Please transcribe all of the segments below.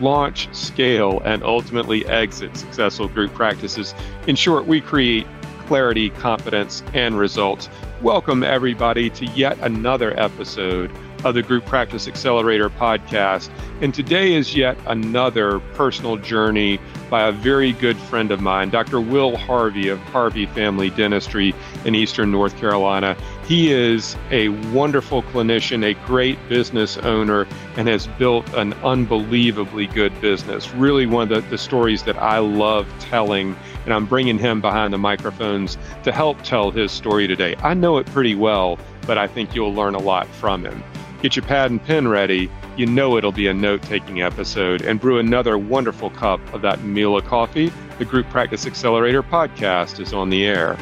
launch, scale, and ultimately exit successful group practices. In short, we create clarity, confidence, and results. Welcome, everybody, to yet another episode of the Group Practice Accelerator podcast. And today is yet another personal journey by a very good friend of mine, Dr. Will Harvey of Harvey Family Dentistry in Eastern North Carolina. He is a wonderful clinician, a great business owner, and has built an unbelievably good business. Really, one of the, the stories that I love telling, and I'm bringing him behind the microphones to help tell his story today. I know it pretty well, but I think you'll learn a lot from him. Get your pad and pen ready. You know it'll be a note taking episode, and brew another wonderful cup of that of coffee. The Group Practice Accelerator podcast is on the air.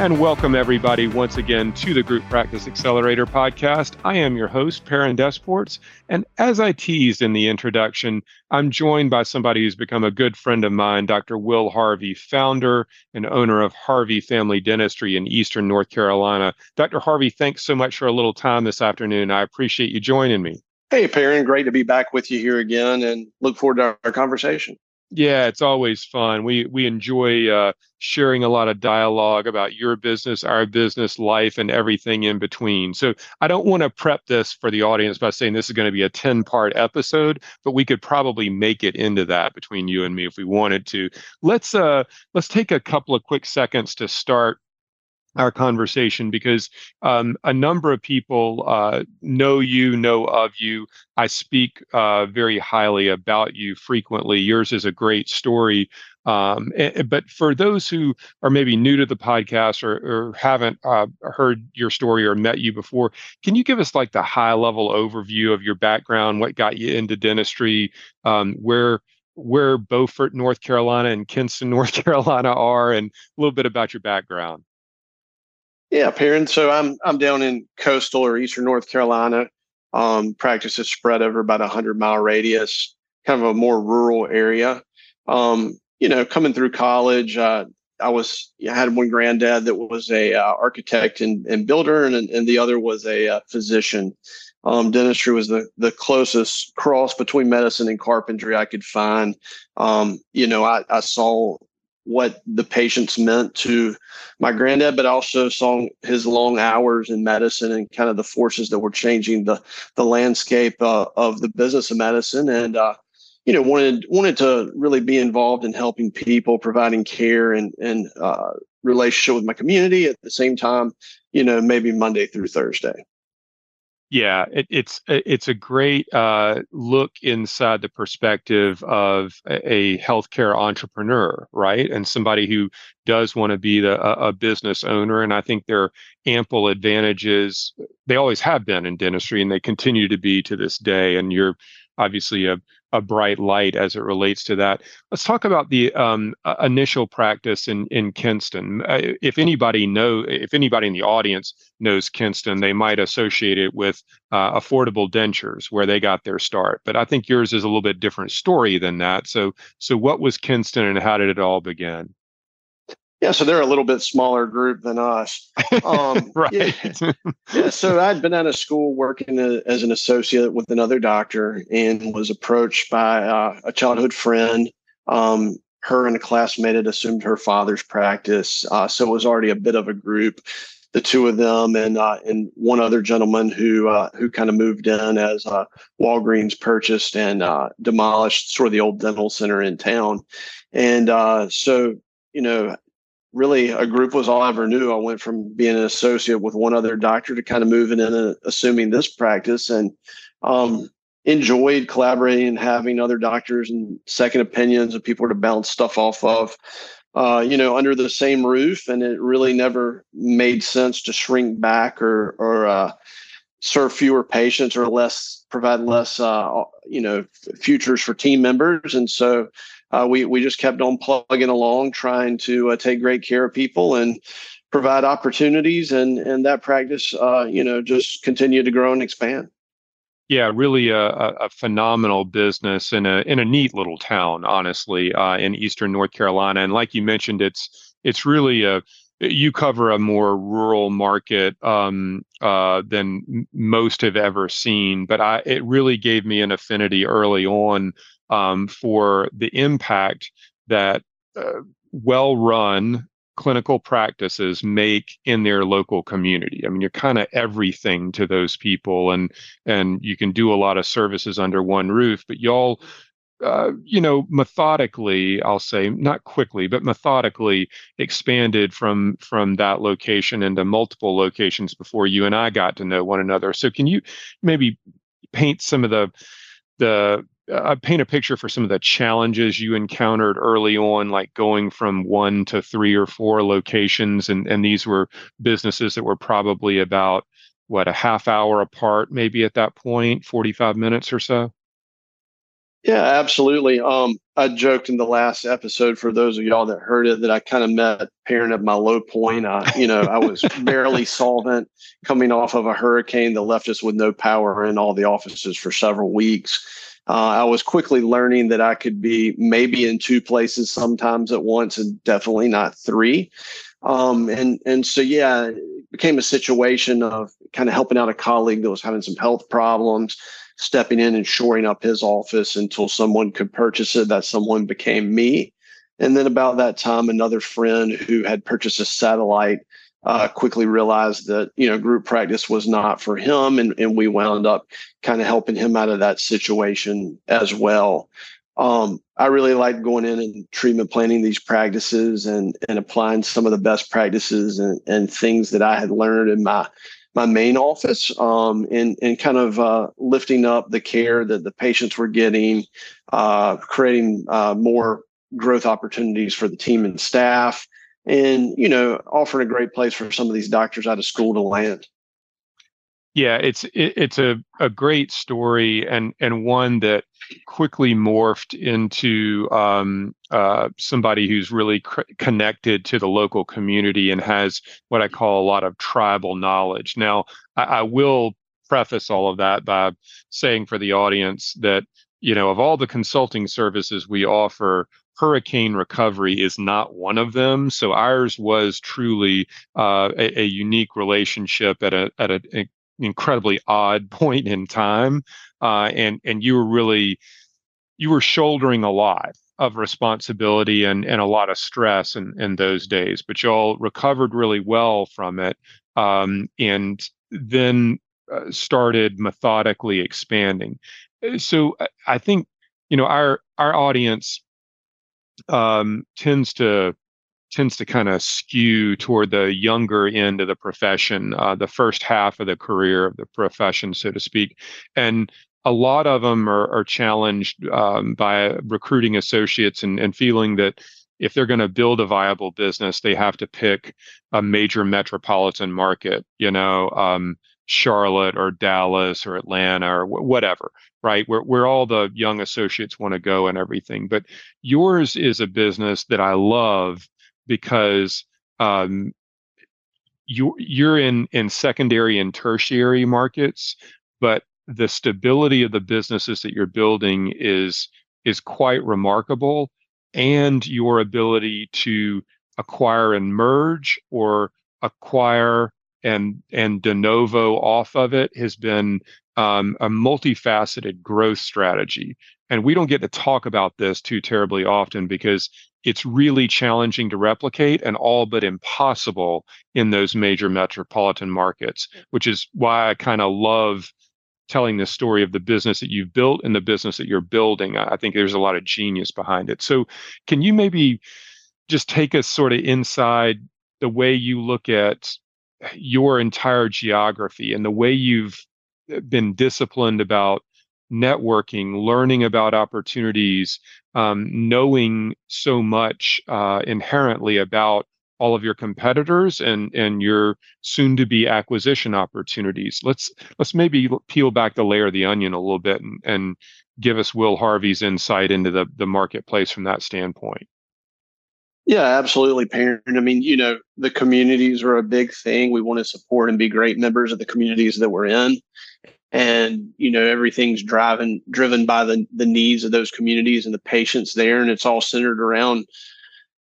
And welcome, everybody, once again to the Group Practice Accelerator podcast. I am your host, Perrin DesPortes. And as I teased in the introduction, I'm joined by somebody who's become a good friend of mine, Dr. Will Harvey, founder and owner of Harvey Family Dentistry in Eastern North Carolina. Dr. Harvey, thanks so much for a little time this afternoon. I appreciate you joining me. Hey, Perrin, great to be back with you here again and look forward to our conversation. Yeah, it's always fun. We we enjoy uh, sharing a lot of dialogue about your business, our business, life, and everything in between. So I don't want to prep this for the audience by saying this is going to be a ten part episode, but we could probably make it into that between you and me if we wanted to. Let's uh let's take a couple of quick seconds to start our conversation because um, a number of people uh, know you, know of you. I speak uh, very highly about you frequently. Yours is a great story. Um, but for those who are maybe new to the podcast or, or haven't uh, heard your story or met you before, can you give us like the high level overview of your background, what got you into dentistry, um, where where Beaufort, North Carolina, and Kinston, North Carolina are, and a little bit about your background? Yeah, parents. So I'm I'm down in coastal or eastern North Carolina. Um, practice is spread over about a hundred mile radius, kind of a more rural area. Um, you know, coming through college, uh, I was I had one granddad that was a uh, architect and, and builder, and and the other was a uh, physician. Um, dentistry was the the closest cross between medicine and carpentry I could find. Um, you know, I, I saw what the patients meant to my granddad, but also saw his long hours in medicine and kind of the forces that were changing the the landscape uh, of the business of medicine, and uh, you know wanted wanted to really be involved in helping people, providing care and and uh, relationship with my community at the same time. You know, maybe Monday through Thursday. Yeah, it, it's it's a great uh, look inside the perspective of a, a healthcare entrepreneur, right? And somebody who does want to be the, a, a business owner. And I think there are ample advantages. They always have been in dentistry, and they continue to be to this day. And you're obviously a a bright light as it relates to that. Let's talk about the um, initial practice in in Kinston. Uh, if anybody know, if anybody in the audience knows Kinston, they might associate it with uh, affordable dentures, where they got their start. But I think yours is a little bit different story than that. So, so what was Kinston, and how did it all begin? Yeah, so they're a little bit smaller group than us. Um, right. Yeah. yeah. So I'd been out of school working as an associate with another doctor and was approached by uh, a childhood friend. Um, her and a classmate had assumed her father's practice. Uh, so it was already a bit of a group. The two of them and uh, and one other gentleman who uh, who kind of moved in as uh, Walgreens purchased and uh, demolished sort of the old dental center in town, and so you know really a group was all I ever knew. I went from being an associate with one other doctor to kind of moving in and assuming this practice and um, enjoyed collaborating and having other doctors and second opinions and people to bounce stuff off of. Uh, you know, under the same roof, and it really never made sense to shrink back or or uh, serve fewer patients or less provide less uh, you know futures for team members and so uh, we we just kept on plugging along trying to uh, take great care of people and provide opportunities and and that practice uh, you know just continued to grow and expand. Yeah really a, a phenomenal business in a in a neat little town honestly uh, in eastern north carolina. And like you mentioned it's it's really a you cover a more rural market um, uh, than most have ever seen, but I, it really gave me an affinity early on um, for the impact that uh, well-run clinical practices make in their local community. I mean, you're kind of everything to those people, and and you can do a lot of services under one roof. But y'all uh, you know, methodically, I'll say not quickly, but methodically expanded from from that location into multiple locations before you and I got to know one another. So, can you maybe paint some of the the uh, paint a picture for some of the challenges you encountered early on, like going from one to three or four locations, and and these were businesses that were probably about what a half hour apart, maybe at that point, forty five minutes or so. Yeah, absolutely. Um, I joked in the last episode for those of y'all that heard it that I kind of met Perrin at my low point. I, you know, I was barely solvent coming off of a hurricane that left us with no power in all the offices for several weeks. Uh, I was quickly learning that I could be maybe in two places sometimes at once, and definitely not three. Um, and and so yeah, it became a situation of kind of helping out a colleague that was having some health problems stepping in and shoring up his office until someone could purchase it. That someone became me. And then about that time, another friend who had purchased a satellite uh, quickly realized that you know group practice was not for him, and, and we wound up kind of helping him out of that situation as well. Um, I really like going in and treatment planning these practices and and applying some of the best practices and, and things that I had learned in my my main office um, and, and kind of uh, lifting up the care that the patients were getting, uh, creating uh, more growth opportunities for the team and staff, and you know offering a great place for some of these doctors out of school to land. Yeah, it's it, it's a, a great story and and one that quickly morphed into um, uh, somebody who's really cr- connected to the local community and has what I call a lot of tribal knowledge. Now, I, I will preface all of that by saying for the audience that you know of all the consulting services we offer hurricane recovery is not one of them. So ours was truly uh, a, a, unique relationship at a at a, a incredibly odd point in time, uh, and and you were really you were shouldering a lot of responsibility and and a lot of stress in in those days. But y'all recovered really well from it, um, and then uh, started methodically expanding. Uh, so uh, I think you know our our audience um, tends to tends to kind of skew toward the younger end of the profession, uh, the first half of the career of the profession, so to speak. And a lot of them are, are challenged um, by recruiting associates and, and feeling that if they're going to build a viable business, they have to pick a major metropolitan market, you know, um, Charlotte or Dallas or Atlanta or wh- whatever, right? Where, where all the young associates want to go and everything. But yours is a business that I love because um, you you're in in secondary and tertiary markets, but the stability of the businesses that you're building is is quite remarkable, and your ability to acquire and merge or acquire and and de novo off of it has been um, a multifaceted growth strategy. And we don't get to talk about this too terribly often because it's really challenging to replicate and all but impossible in those major metropolitan markets, which is why I kind of love telling the story of the business that you've built and the business that you're building. I think there's a lot of genius behind it. So, can you maybe just take us sort of inside the way you look at your entire geography and the way you've been disciplined about networking, learning about opportunities, um, knowing so much uh, inherently about all of your competitors and and your soon to be acquisition opportunities. Let's let's maybe peel back the layer of the onion a little bit and, and give us Will Harvey's insight into the the marketplace from that standpoint. Yeah, absolutely, Perrin. I mean, you know, the communities are a big thing. We want to support and be great members of the communities that we're in. And, you know, everything's driving driven by the the needs of those communities and the patients there. And it's all centered around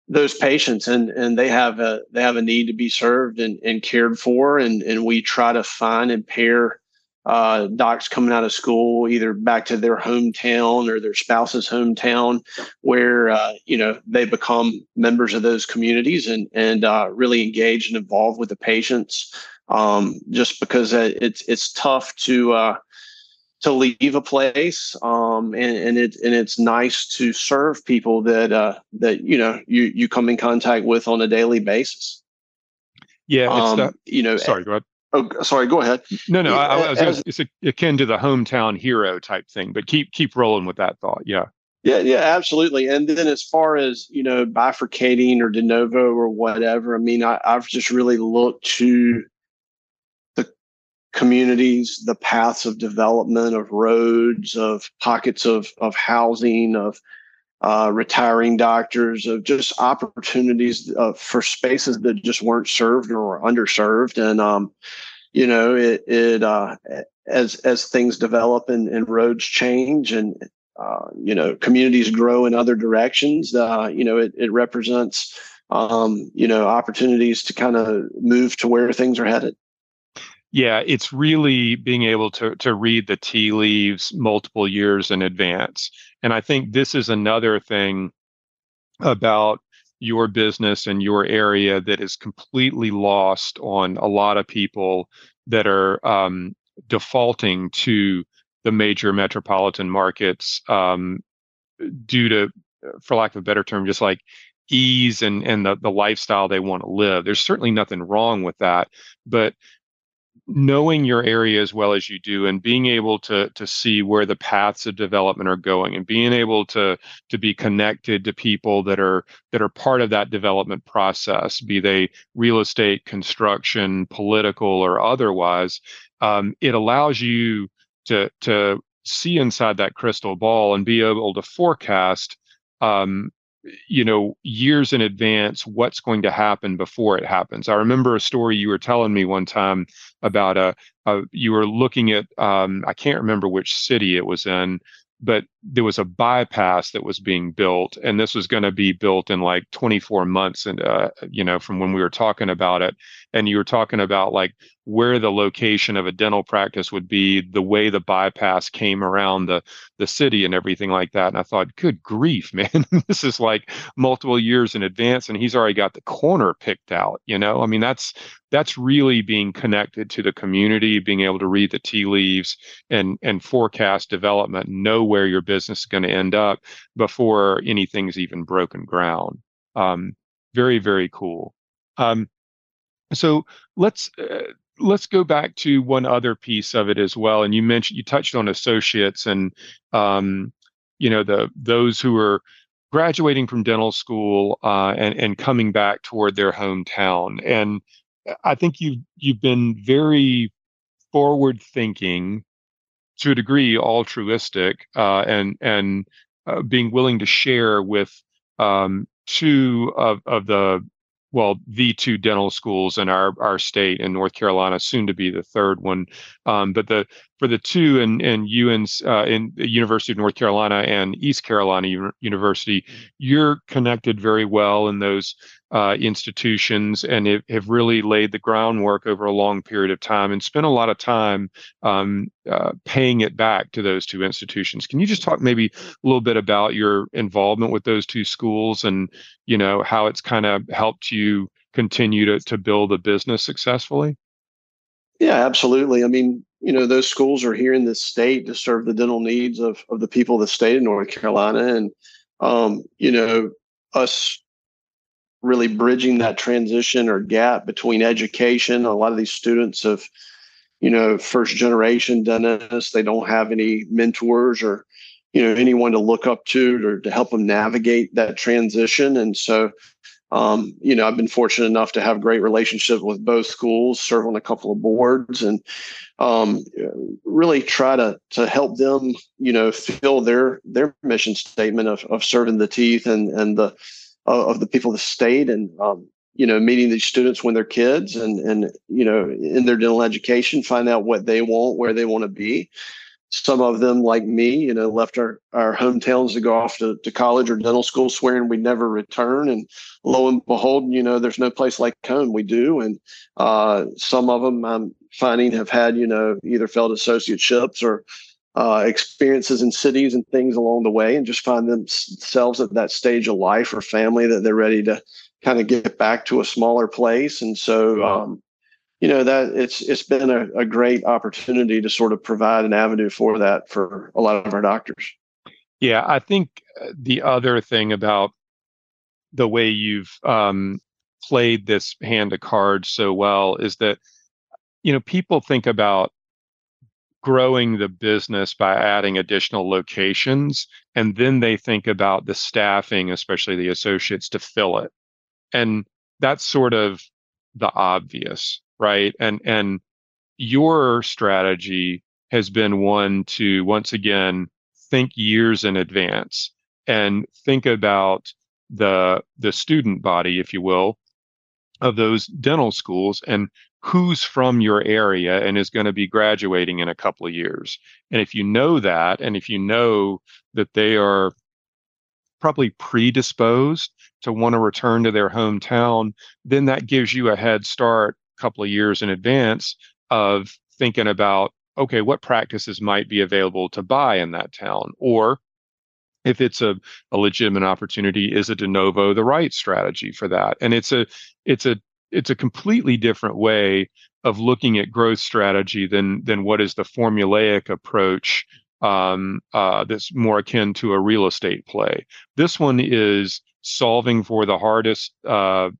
those patients and and they have a they have a need to be served and, and cared for and and we try to find and pair uh, docs coming out of school either back to their hometown or their spouse's hometown where uh, you know they become members of those communities and and uh, really engaged and involved with the patients um, just because it's it's tough to uh, to leave a place um, and, and it and it's nice to serve people that uh, that you know you you come in contact with on a daily basis. Yeah um, you know sorry go ahead Oh, sorry. Go ahead. No, no. I, I was As, it's akin to the hometown hero type thing, but keep keep rolling with that thought. Yeah. Yeah, yeah, absolutely. And then as far as you know, bifurcating or de novo or whatever, I mean, I, I've just really looked to the communities, the paths of development of roads, of pockets of of housing, of uh, retiring doctors, of just opportunities uh, for spaces that just weren't served or underserved. And, um, you know, it, it uh, as as things develop and, and roads change and uh, you know communities grow in other directions, uh, you know, it, it represents um, you know opportunities to kind of move to where things are headed. Yeah, it's really being able to to read the tea leaves multiple years in advance. And I think this is another thing about your business and your area that is completely lost on a lot of people that are um, defaulting to the major metropolitan markets um, due to, for lack of a better term, just like ease and and the, the lifestyle they want to live. There's certainly nothing wrong with that, but knowing your area as well as you do and being able to to see where the paths of development are going and being able to to be connected to people that are that are part of that development process be they real estate construction political or otherwise um, it allows you to to see inside that crystal ball and be able to forecast um, you know years in advance what's going to happen before it happens. I remember a story you were telling me one time about a, a you were looking at um, i can't remember which city it was in but there was a bypass that was being built and this was going to be built in like 24 months and uh, you know from when we were talking about it. And you were talking about like where the location of a dental practice would be the way the bypass came around the the city and everything like that. And i thought good grief man this is like multiple years in advance and he's already got the corner picked out you know? I mean that's that's really being connected to the community being able to read the tea leaves and and forecast development know where your business is going to end up before anything's even broken ground um, very very cool um, so let's uh, let's go back to one other piece of it as well. And you mentioned you touched on associates and um, you know the those who are graduating from dental school uh, and and coming back toward their hometown. And I think you you've been very forward thinking to a degree altruistic uh, and and uh, being willing to share with um, two of, of the well, the two dental schools in our our state in North Carolina, soon to be the third one. Um, but the for the two in in UNC uh, in the University of North Carolina and East Carolina U- University, you're connected very well in those uh, institutions and it, have really laid the groundwork over a long period of time and spent a lot of time um, uh, paying it back to those two institutions. Can you just talk maybe a little bit about your involvement with those two schools and you know how it's kind of helped you continue to to build a business successfully? Yeah, absolutely. I mean, you know, those schools are here in this state to serve the dental needs of of the people of the state of North Carolina, and um, you know, us really bridging that transition or gap between education. A lot of these students have, you know, first generation dentists. They don't have any mentors or, you know, anyone to look up to or to help them navigate that transition. And so um, you know, I've been fortunate enough to have great relationships with both schools, serve on a couple of boards, and um, really try to to help them, you know, fill their their mission statement of, of serving the teeth and and the uh, of the people of the state, and um, you know, meeting these students when they're kids, and and you know, in their dental education, find out what they want, where they want to be, some of them like me you know left our, our hometowns to go off to, to college or dental school swearing we'd never return. And lo and behold you know there's no place like home. We do. And uh, some of them i'm finding have had you know either failed associateships or uh, experiences in cities and things along the way and just find themselves at that stage of life or family that they're ready to kind of get back to a smaller place. And so um, you know that it's it's been a, a great opportunity to sort of provide an avenue for that for a lot of our doctors. Yeah i think uh, the other thing about the way you've um, played this hand of cards so well is that you know people think about growing the business by adding additional locations and then they think about the staffing especially the associates to fill it. And that's sort of the obvious right? And and your strategy has been one to once again think years in advance and think about the the student body, if you will, of those dental schools and who's from your area and is going to be graduating in a couple of years. And if you know that, and if you know that they are probably predisposed to want to return to their hometown, then that gives you a head start couple of years in advance of thinking about okay what practices might be available to buy in that town or if it's a, a legitimate opportunity is a de novo the right strategy for that and it's a it's a it's a completely different way of looking at growth strategy than than what is the formulaic approach um, uh, that's more akin to a real estate play. This one is solving for the hardest uh,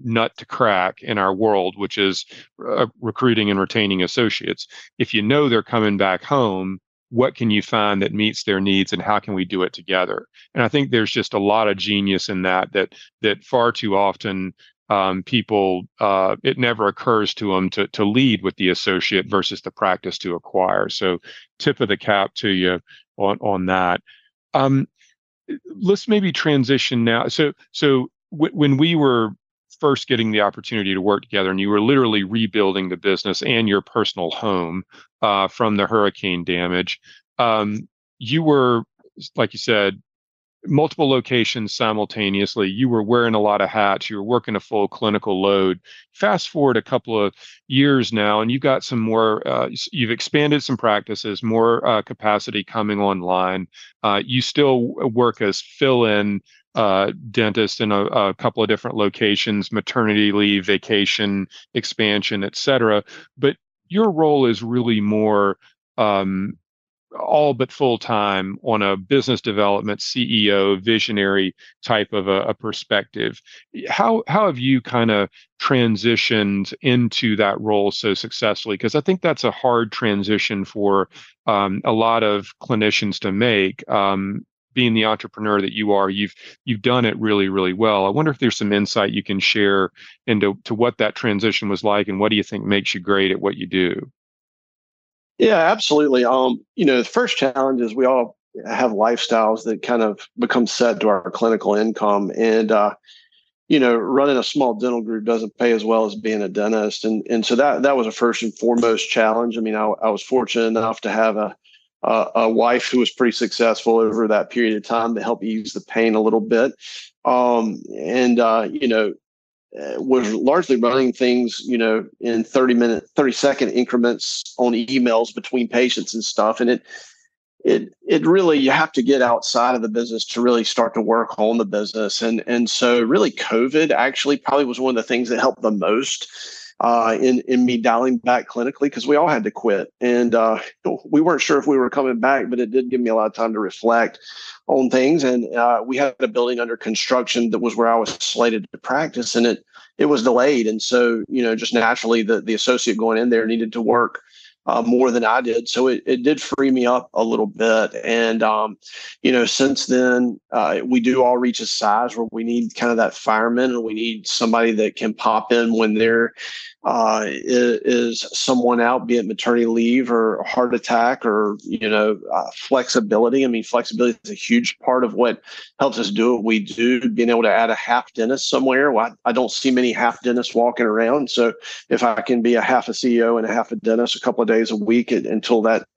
nut to crack in our world, which is uh, recruiting and retaining associates. If you know they're coming back home, what can you find that meets their needs and how can we do it together? And I think there's just a lot of genius in that that that far too often um, people uh, it never occurs to them to to lead with the associate versus the practice to acquire. So tip of the cap to you on on that. Um, let's maybe transition now. So so w- when we were first getting the opportunity to work together and you were literally rebuilding the business and your personal home uh, from the hurricane damage. Um, you were like you said multiple locations simultaneously. You were wearing a lot of hats. You were working a full clinical load. Fast forward a couple of years now and you've got some more uh, you've expanded some practices more uh, capacity coming online. Uh, you still work as fill in uh, dentist in a, a, couple of different locations, maternity leave, vacation, expansion, et cetera. But your role is really more um, all but full time on a business development CEO visionary type of a, a perspective. How how have you kind of transitioned into that role so successfully? Because I think that's a hard transition for um, a lot of clinicians to make. Um, being the entrepreneur that you are, you've you've done it really, really well. I wonder if there's some insight you can share into to what that transition was like, and what do you think makes you great at what you do? Yeah, absolutely. Um, you know, the first challenge is we all have lifestyles that kind of become set to our clinical income, and uh, you know, running a small dental group doesn't pay as well as being a dentist, and and so that that was a first and foremost challenge. I mean, I, I was fortunate enough to have a uh, a wife who was pretty successful over that period of time to help ease the pain a little bit. Um, and, uh, you know, uh, was largely running things, you know, in 30 minute, 30 second increments on emails between patients and stuff. And it, it, it really, you have to get outside of the business to really start to work on the business. And, and so really COVID actually probably was one of the things that helped the most uh, in in me dialing back clinically because we all had to quit, and uh, we weren't sure if we were coming back, but it did give me a lot of time to reflect on things. And uh, we had a building under construction that was where I was slated to practice, and it it was delayed, and so you know just naturally the the associate going in there needed to work uh, more than I did. So it, it did free me up a little bit. And, um, you know, since then, uh, we do all reach a size where we need kind of that fireman and we need somebody that can pop in when there uh, is, is, someone out, be it maternity leave or heart attack or, you know, uh, flexibility. I mean, flexibility is a huge part of what helps us do what we do. Being able to add a half dentist somewhere. Well, I, I don't see many half dentists walking around. So if I can be a half a CEO and a half a dentist a couple of days a week until that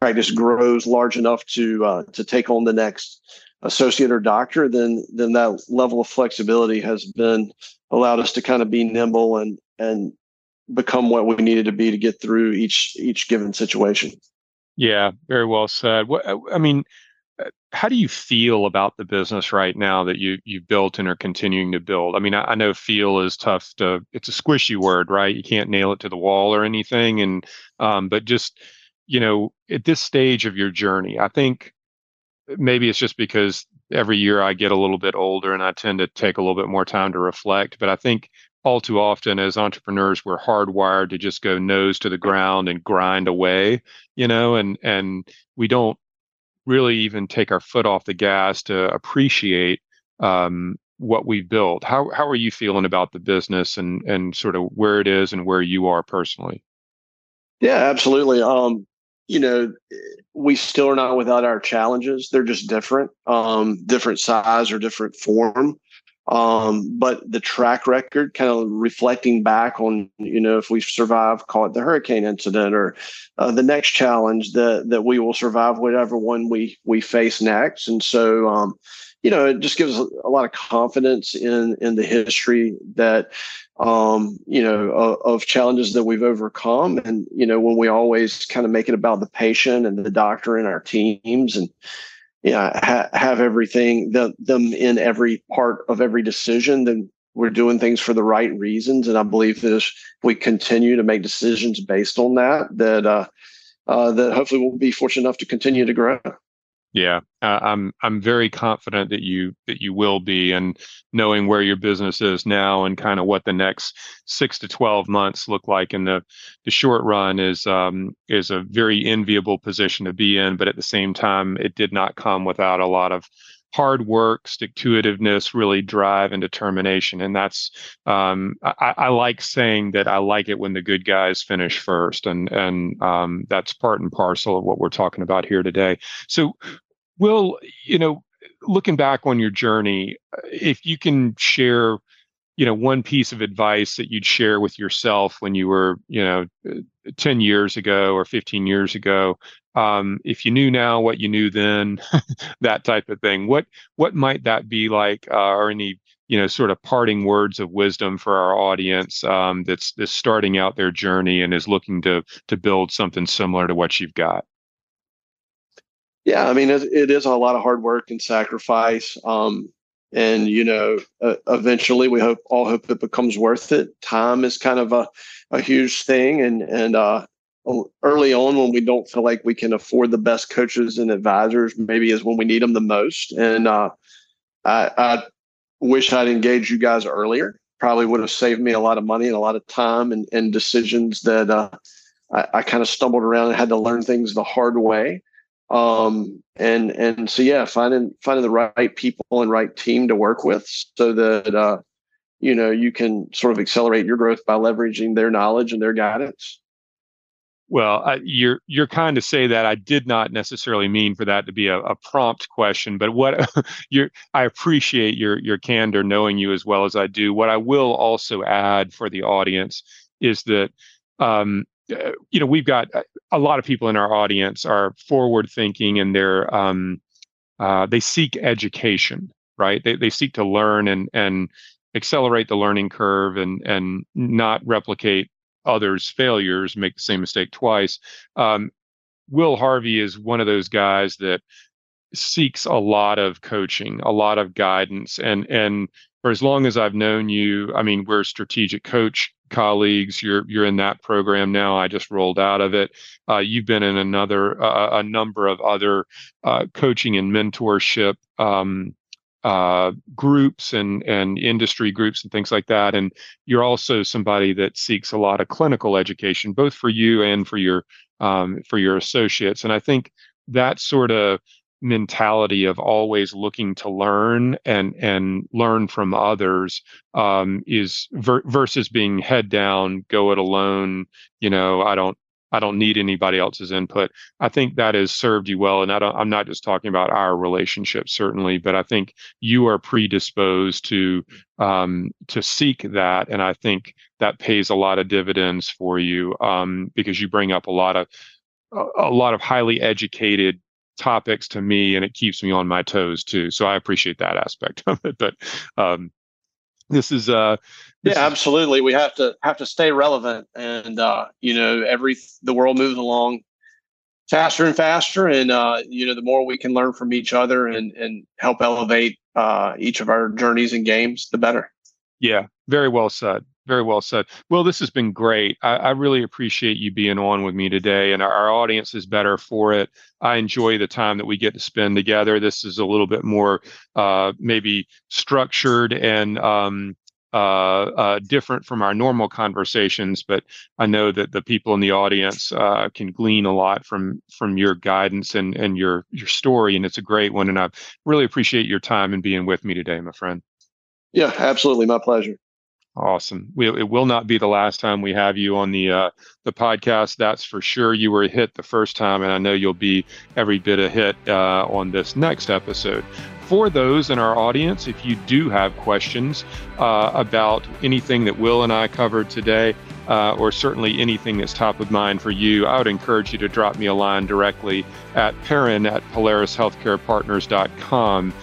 practice grows large enough to uh, to take on the next associate or doctor, then then that level of flexibility has been allowed us to kind of be nimble and and become what we needed to be to get through each each given situation. Yeah, very well said. What I mean, how do you feel about the business right now that you you built and are continuing to build? I mean, I, I, know feel is tough to it's a squishy word, right? You can't nail it to the wall or anything, and um, but just you know, at this stage of your journey, I think maybe it's just because every year I get a little bit older and I tend to take a little bit more time to reflect. But I think all too often as entrepreneurs, we're hardwired to just go nose to the ground and grind away, you know, and and we don't really even take our foot off the gas to appreciate um, what we've built. How how are you feeling about the business and and sort of where it is and where you are personally? Yeah, absolutely. Um, you know, we still are not without our challenges. They're just different, um, different size or different form. Um, but the track record, kind of reflecting back on, you know, if we survive, call it the hurricane incident or uh, the next challenge, that that we will survive whatever one we we face next. And so, um, you know, it just gives a lot of confidence in in the history that, um, you know, of, of challenges that we've overcome. And you know, when we always kind of make it about the patient and the doctor and our teams and yeah, ha- have everything the, them in every part of every decision, then we're doing things for the right reasons. And I believe that if we continue to make decisions based on that, that uh, uh, that hopefully we'll be fortunate enough to continue to grow. Yeah, uh, I'm I'm very confident that you that you will be, and knowing where your business is now and kind of what the next six to twelve months look like in the the short run is um, is a very enviable position to be in. But at the same time, it did not come without a lot of hard work, stick to itiveness, really drive and determination. And that's um, I, I, like saying that I like it when the good guys finish first, and and um, that's part and parcel of what we're talking about here today. So, Will, you know, looking back on your journey, if you can share you know one piece of advice that you'd share with yourself when you were you know 10 years ago or 15 years ago um, if you knew now what you knew then that type of thing what what might that be like uh, or any you know sort of parting words of wisdom for our audience um, that's that's starting out their journey and is looking to to build something similar to what you've got? Yeah i mean it, it is a lot of hard work and sacrifice um, and you know uh, eventually we hope all hope it becomes worth it. Time is kind of a, a huge thing. And and uh, early on when we don't feel like we can afford the best coaches and advisors maybe is when we need them the most. And uh, I, I wish i'd engaged you guys earlier. Probably would have saved me a lot of money and a lot of time and, and decisions that uh, I, I kind of stumbled around and had to learn things the hard way um, and and so yeah finding finding the right people and right team to work with so that uh, you know you can sort of accelerate your growth by leveraging their knowledge and their guidance. Well uh, you're you're kind to say that. I did not necessarily mean for that to be a, a prompt question but what you i appreciate your your candor knowing you as well as i do. What i will also add for the audience is that um, uh, you know, we've got uh, a lot of people in our audience are forward thinking and they're um, uh, they seek education, right? They they seek to learn and and accelerate the learning curve and and not replicate others' failures, make the same mistake twice. Um, Will Harvey is one of those guys that seeks a lot of coaching, a lot of guidance, and and for as long as I've known you, I mean, we're a strategic coach colleagues. You're you're in that program now. I just rolled out of it. Uh, you've been in another uh, a number of other uh, coaching and mentorship um, uh, groups and and industry groups and things like that. And you're also somebody that seeks a lot of clinical education, both for you and for your um, for your associates. And I think that sort of mentality of always looking to learn and and learn from others um, is ver- versus being head down, go it alone. You know, I don't I don't need anybody else's input. I think that has served you well. And I don't, I'm not just talking about our relationship, certainly, but I think you are predisposed to um, to seek that, and I think that pays a lot of dividends for you um, because you bring up a lot of a lot of highly educated topics to me and it keeps me on my toes too so i appreciate that aspect of it but um, this is uh this yeah absolutely we have to have to stay relevant and uh you know every the world moves along faster and faster and uh you know the more we can learn from each other and and help elevate uh each of our journeys and games the better. Yeah very well said very well said. Well, this has been great. I, I, really appreciate you being on with me today, and our, our, audience is better for it. I enjoy the time that we get to spend together. This is a little bit more uh, maybe structured and um, uh, uh, different from our normal conversations, but I know that the people in the audience uh, can glean a lot from from your guidance and and your your story, and it's a great one. And I really appreciate your time and being with me today, my friend. Yeah, absolutely, my pleasure. Awesome. We, it will not be the last time we have you on the uh, the podcast. That's for sure. You were a hit the first time, and I know you'll be every bit a hit uh, on this next episode. For those in our audience, if you do have questions uh, about anything that Will and I covered today, uh, or certainly anything that's top of mind for you, I would encourage you to drop me a line directly at Perrin at PolarisHealthcarePartners.com.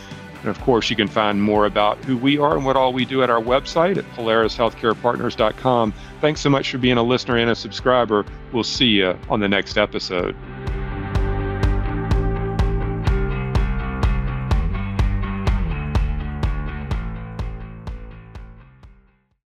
And of course, you can find more about who we are and what all we do at our website at polarishealthcarepartners.com. Thanks so much for being a listener and a subscriber. We'll see you on the next episode.